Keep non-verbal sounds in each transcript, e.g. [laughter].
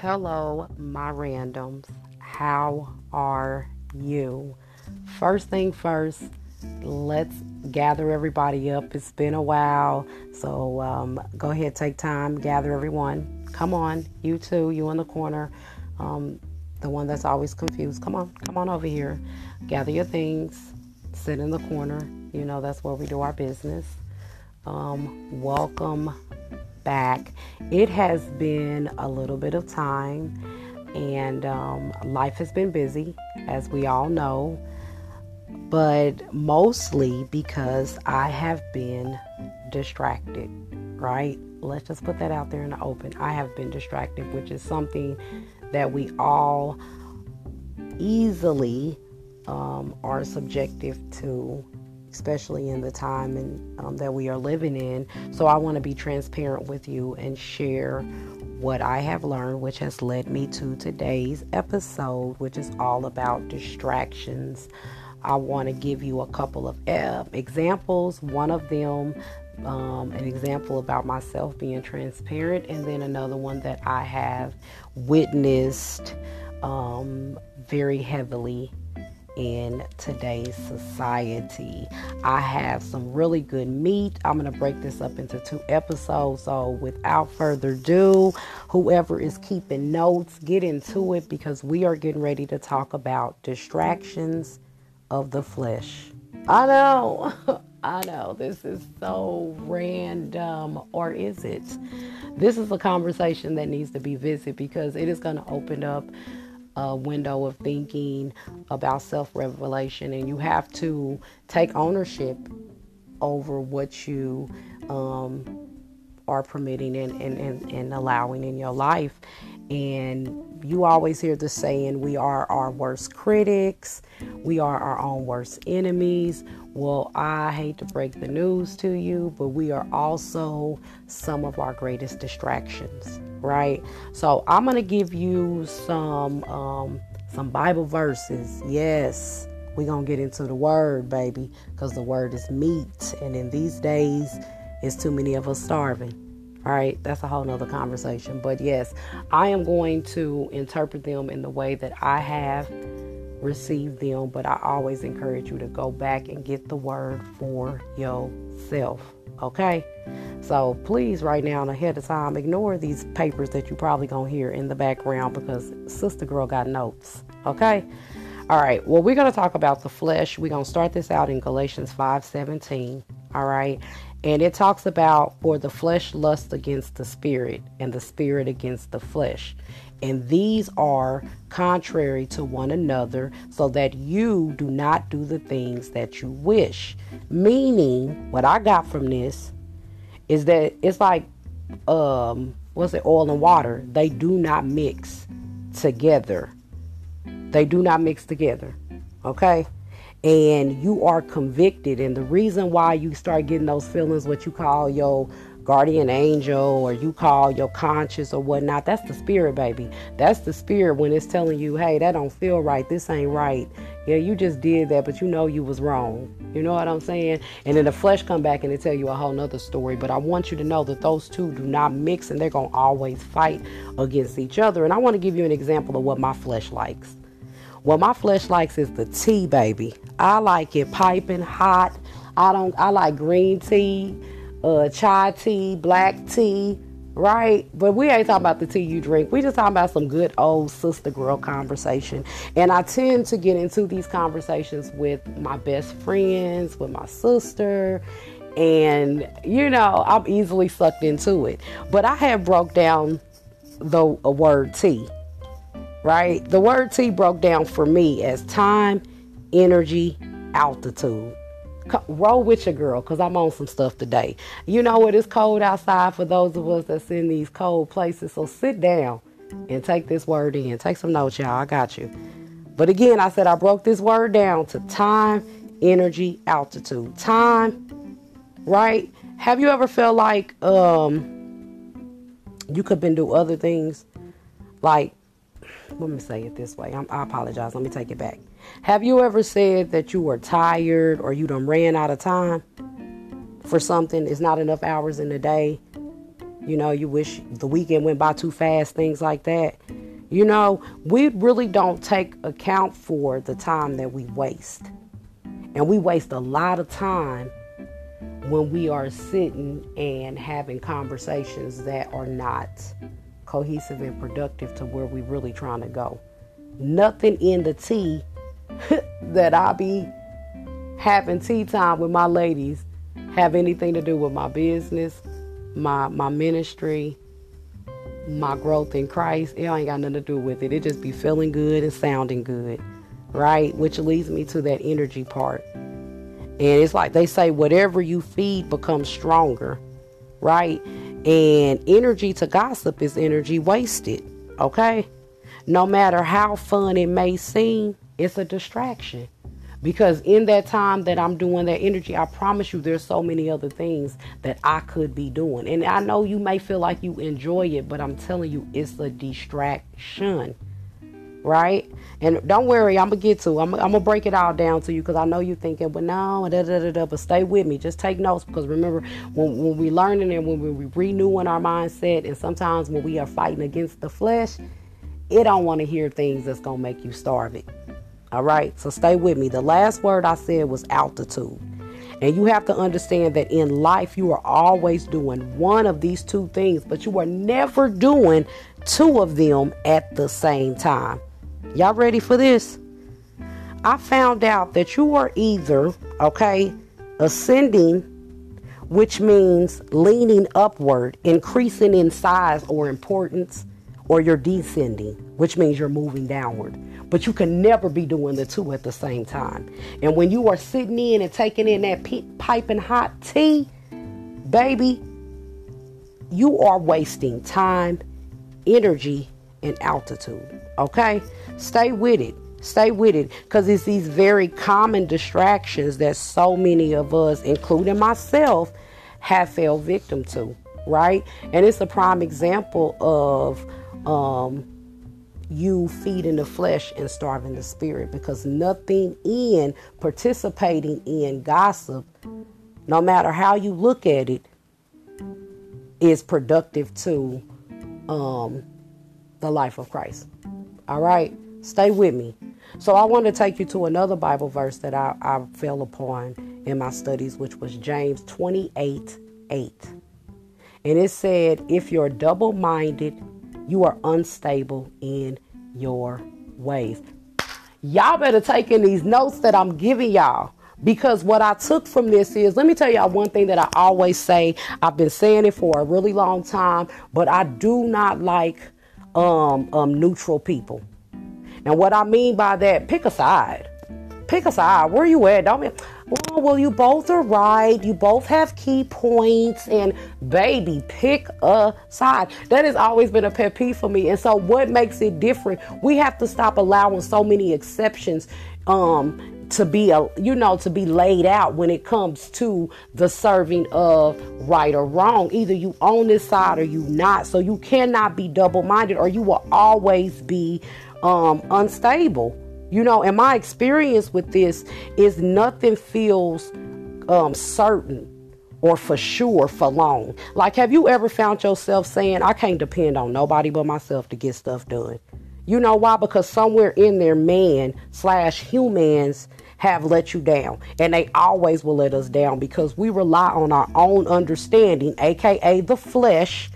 Hello, my randoms. How are you? First thing first, let's gather everybody up. It's been a while, so um, go ahead, take time, gather everyone. Come on, you too, you in the corner, um, the one that's always confused. Come on, come on over here. Gather your things, sit in the corner. You know that's where we do our business. Um, welcome back. It has been a little bit of time, and um, life has been busy, as we all know, but mostly because I have been distracted, right? Let's just put that out there in the open. I have been distracted, which is something that we all easily um, are subjective to especially in the time and um, that we are living in. So I want to be transparent with you and share what I have learned, which has led me to today's episode, which is all about distractions. I want to give you a couple of uh, examples. One of them, um, an example about myself being transparent, and then another one that I have witnessed um, very heavily in today's society. I have some really good meat. I'm going to break this up into two episodes. So, without further ado, whoever is keeping notes, get into it because we are getting ready to talk about distractions of the flesh. I know. [laughs] I know this is so random, or is it? This is a conversation that needs to be visited because it is going to open up a window of thinking about self revelation, and you have to take ownership over what you um, are permitting and, and, and, and allowing in your life. And you always hear the saying, we are our worst critics, we are our own worst enemies. Well, I hate to break the news to you, but we are also some of our greatest distractions right? So I'm gonna give you some um, some Bible verses. Yes, we're gonna get into the word, baby, because the word is meat, and in these days, it's too many of us starving. All right, that's a whole nother conversation. But yes, I am going to interpret them in the way that I have received them, but I always encourage you to go back and get the word for yourself. Okay? So please, right now and ahead of time, ignore these papers that you probably gonna hear in the background because Sister Girl got notes. Okay? All right. Well, we're gonna talk about the flesh. We're gonna start this out in Galatians 5:17. All right. And it talks about for the flesh lusts against the spirit, and the spirit against the flesh. And these are contrary to one another, so that you do not do the things that you wish. Meaning, what I got from this is that it's like um what's it oil and water they do not mix together they do not mix together okay and you are convicted. And the reason why you start getting those feelings what you call your guardian angel or you call your conscience or whatnot that's the spirit baby. That's the spirit when it's telling you hey that don't feel right. This ain't right. Yeah you just did that but you know you was wrong. You know what i'm saying? And then the flesh come back and they tell you a whole nother story. But i want you to know that those two do not mix and they're gonna always fight against each other. And i want to give you an example of what my flesh likes what my flesh likes is the tea baby i like it piping hot i don't i like green tea uh, chai tea, black tea, right? But we ain't talking about the tea you drink. We just talking about some good old sister girl conversation. And I tend to get into these conversations with my best friends, with my sister, and you know, I'm easily sucked into it. But I have broke down the word tea, right? The word T broke down for me as time, energy, altitude roll with your girl because I'm on some stuff today. You know what? It's cold outside for those of us that's in these cold places. So sit down and take this word in. Take some notes, y'all. I got you. But again, I said I broke this word down to time, energy, altitude. Time, right? Have you ever felt like um you could been do other things? Like, let me say it this way. I'm, I apologize. Let me take it back. Have you ever said that you were tired or you done ran out of time for something? It's not enough hours in the day. You know, you wish the weekend went by too fast, things like that. You know, we really don't take account for the time that we waste. And we waste a lot of time when we are sitting and having conversations that are not cohesive and productive to where we really trying to go. Nothing in the tea [laughs] that I be having tea time with my ladies have anything to do with my business, my my ministry, my growth in Christ. It ain't got nothing to do with it. It just be feeling good and sounding good, right? Which leads me to that energy part. And it's like they say, whatever you feed becomes stronger, right? And energy to gossip is energy wasted, okay? No matter how fun it may seem, it's a distraction. Because in that time that I'm doing that energy, I promise you there's so many other things that I could be doing. And I know you may feel like you enjoy it, but I'm telling you, it's a distraction. Right? And don't worry, I'm gonna get to. I'm, I'm gonna break it all down to you because I know you're thinking, but no, da, da, da, da, but stay with me. Just take notes because remember, when when we learning and when we're renewing our mindset, and sometimes when we are fighting against the flesh, it don't want to hear things that's gonna make you starve it. All right, so stay with me. The last word I said was altitude. And you have to understand that in life, you are always doing one of these two things, but you are never doing two of them at the same time. Y'all ready for this? I found out that you are either, okay, ascending, which means leaning upward, increasing in size or importance, or you're descending, which means you're moving downward. But you can never be doing the two at the same time. And when you are sitting in and taking in that piping hot tea, baby, you are wasting time, energy, and altitude. Okay? Stay with it. Stay with it because it's these very common distractions that so many of us, including myself, have fell victim to, right? And it's a prime example of um, you feeding the flesh and starving the spirit because nothing in participating in gossip, no matter how you look at it, is productive to um, the life of Christ. All right, stay with me. So, I want to take you to another Bible verse that I, I fell upon in my studies, which was James 28 8. And it said, If you're double minded, you are unstable in your ways. Y'all better take in these notes that I'm giving y'all. Because what I took from this is, let me tell y'all one thing that I always say. I've been saying it for a really long time, but I do not like um, um, neutral people. And what I mean by that, pick a side. Pick a side. Where you at? Don't be, oh, well, you both are right. You both have key points. And baby, pick a side. That has always been a pet peeve for me. And so, what makes it different? We have to stop allowing so many exceptions um, to be a you know to be laid out when it comes to the serving of right or wrong either you own this side or you not so you cannot be double-minded or you will always be um, unstable you know, and my experience with this is nothing feels um, certain or for sure for long. Like, have you ever found yourself saying, I can't depend on nobody but myself to get stuff done? You know why? Because somewhere in there, man slash humans have let you down. And they always will let us down because we rely on our own understanding, aka the flesh,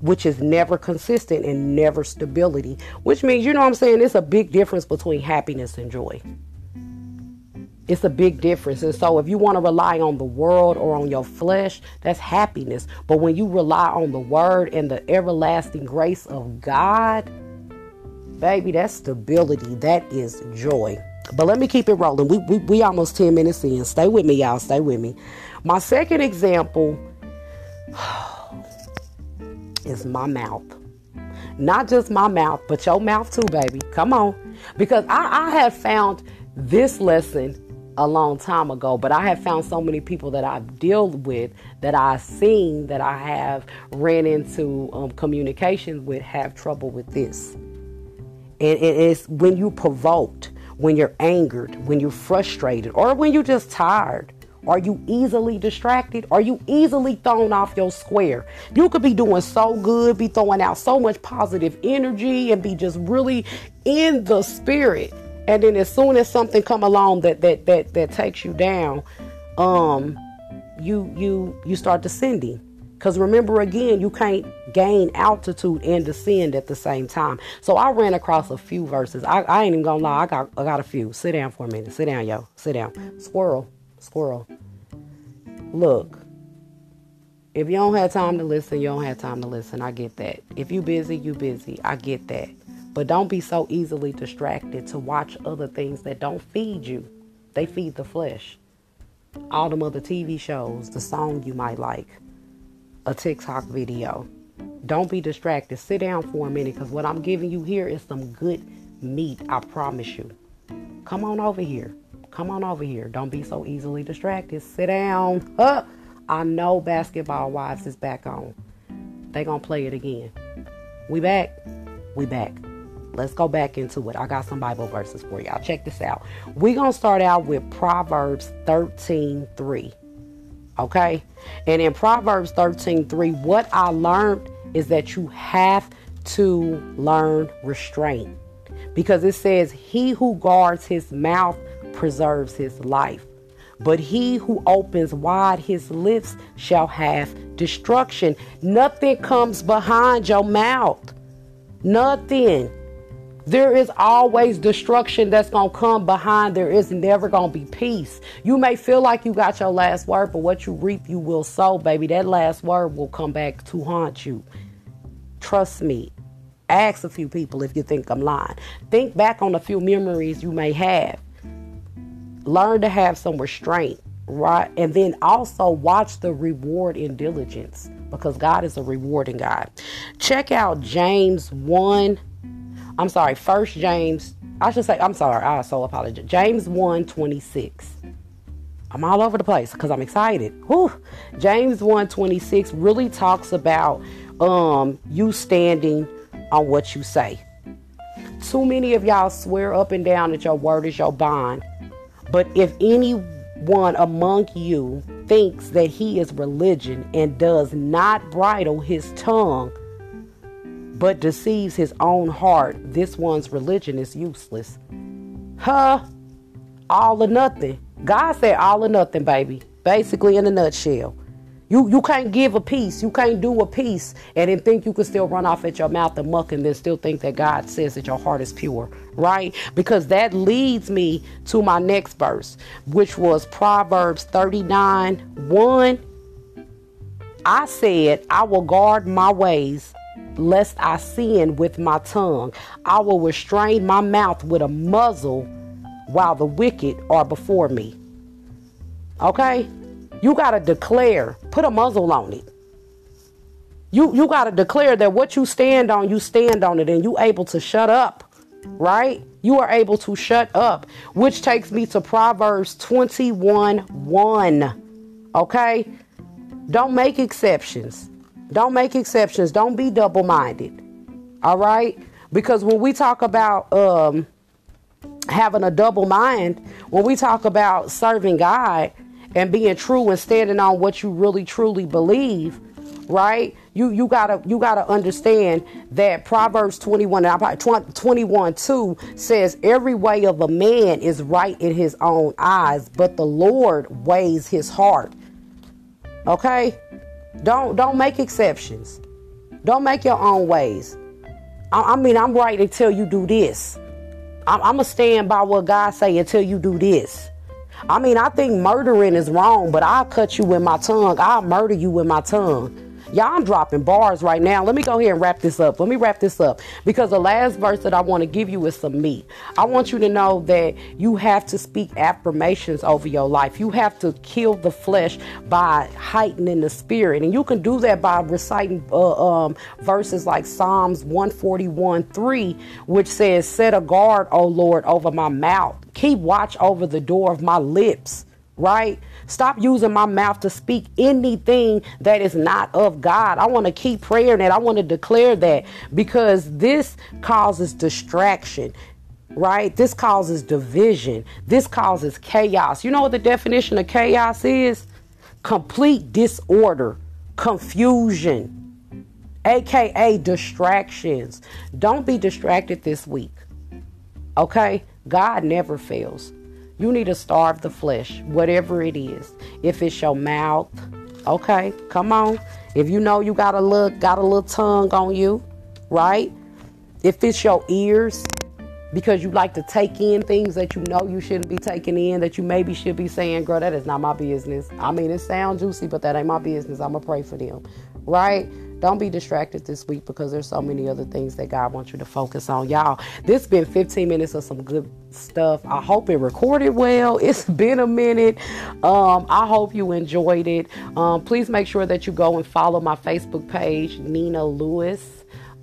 which is never consistent and never stability, which means, you know what I'm saying? It's a big difference between happiness and joy. It's a big difference. And so, if you want to rely on the world or on your flesh, that's happiness. But when you rely on the word and the everlasting grace of God, baby, that's stability. That is joy. But let me keep it rolling. We, we, we almost 10 minutes in. Stay with me, y'all. Stay with me. My second example [sighs] is my mouth. Not just my mouth, but your mouth too, baby. Come on. Because I, I have found this lesson a long time ago, but I have found so many people that I've dealt with, that I've seen, that I have ran into um, communication with, have trouble with this. And it's when you provoked, when you're angered, when you're frustrated, or when you're just tired, Are you easily distracted? Are you easily thrown off your square? You could be doing so good, be throwing out so much positive energy and be just really in the spirit. And then as soon as something come along that that that that takes you down, um you you you start descending. Because remember, again, you can't gain altitude and descend at the same time. So I ran across a few verses. I, I ain't even gonna lie, I got I got a few. Sit down for a minute. Sit down, yo. Sit down. Squirrel. Squirrel. Look. If you don't have time to listen, you don't have time to listen. I get that. If you busy, you busy. I get that. But don't be so easily distracted to watch other things that don't feed you. They feed the flesh. All them other TV shows, the song you might like a TikTok video. Don't be distracted. Sit down for a minute because what I'm giving you here is some good meat. I promise you. Come on over here. Come on over here. Don't be so easily distracted. Sit down. Huh. I know Basketball Wives is back on. They gonna play it again. We back. We back. Let's go back into it. I got some Bible verses for y'all. Check this out. we gonna start out with Proverbs 13 3. Okay? And in Proverbs 13 3, what I learned is that you have to learn restraint. Because it says, He who guards his mouth preserves his life. But he who opens wide his lips shall have destruction. Nothing comes behind your mouth. Nothing. There is always destruction that's going to come behind. There is never going to be peace. You may feel like you got your last word, but what you reap, you will sow, baby. That last word will come back to haunt you. Trust me. Ask a few people if you think I'm lying. Think back on a few memories you may have. Learn to have some restraint, right? And then also watch the reward in diligence because God is a rewarding God. Check out James 1 I'm sorry, first James, I should say, I'm sorry, I so apologize. James 1 26. I'm all over the place because I'm excited. Whew. James 1 26 really talks about um you standing on what you say. Too many of y'all swear up and down that your word is your bond. But if anyone among you thinks that he is religion and does not bridle his tongue, but deceives his own heart, this one's religion is useless. Huh? All or nothing. God said all or nothing, baby. Basically, in a nutshell. You you can't give a piece. You can't do a piece and then think you can still run off at your mouth and muck and then still think that God says that your heart is pure, right? Because that leads me to my next verse, which was Proverbs 39 1. I said, I will guard my ways lest I sin with my tongue. I will restrain my mouth with a muzzle while the wicked are before me. Okay? You got to declare, put a muzzle on it. You you got to declare that what you stand on, you stand on it and you able to shut up, right? You are able to shut up, which takes me to Proverbs 21 1. Okay? Don't make exceptions. Don't make exceptions. Don't be double minded. All right? Because when we talk about um, having a double mind, when we talk about serving God and being true and standing on what you really truly believe, right? You you gotta you gotta understand that Proverbs 21 uh, 21 2 says every way of a man is right in his own eyes, but the Lord weighs his heart. Okay? Don't don't make exceptions. Don't make your own ways. I, I mean, I'm right until you do this. I'm, I'm gonna stand by what God say until you do this. I mean, I think murdering is wrong, but I'll cut you with my tongue. I'll murder you with my tongue. Y'all, I'm dropping bars right now. Let me go ahead and wrap this up. Let me wrap this up because the last verse that I want to give you is some meat. I want you to know that you have to speak affirmations over your life. You have to kill the flesh by heightening the spirit. And you can do that by reciting uh, um, verses like Psalms 141 3, which says, Set a guard, O Lord, over my mouth. Keep watch over the door of my lips right? Stop using my mouth to speak anything that is not of God. I want to keep praying that. I want to declare that because this causes distraction. right? This causes division. This causes chaos. You know what the definition of chaos is? Complete disorder, confusion, aka distractions. Don't be distracted this week. Okay? God never fails. You need to starve the flesh, whatever it is. If it's your mouth, okay, come on. If you know you got a little, got a little tongue on you, right? If it's your ears, because you like to take in things that you know you shouldn't be taking in, that you maybe should be saying, girl, that is not my business. I mean, it sounds juicy, but that ain't my business. I'm going to pray for them, right? Don't be distracted this week because there's so many other things that God wants you to focus on. Y'all, this been 15 minutes of some good stuff. I hope it recorded well. [laughs] It's been a minute. Um, I hope you enjoyed it. Um, please make sure that you go and follow my Facebook page, Nina Lewis.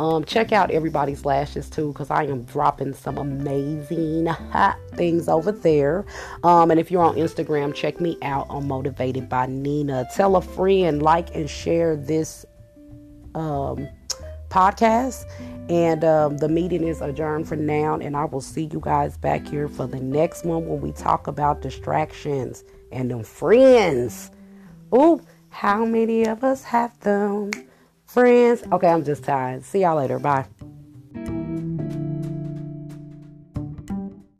Um, check out everybody's lashes too, because I am dropping some amazing hot things over there. Um, and if you're on Instagram, check me out on Motivated by Nina. Tell a friend, like and share this um, podcast. And um, the meeting is adjourned for now. And I will see you guys back here for the next one when we talk about distractions and them friends. Ooh, how many of us have them? Friends. Okay, I'm just tired. See y'all later. Bye.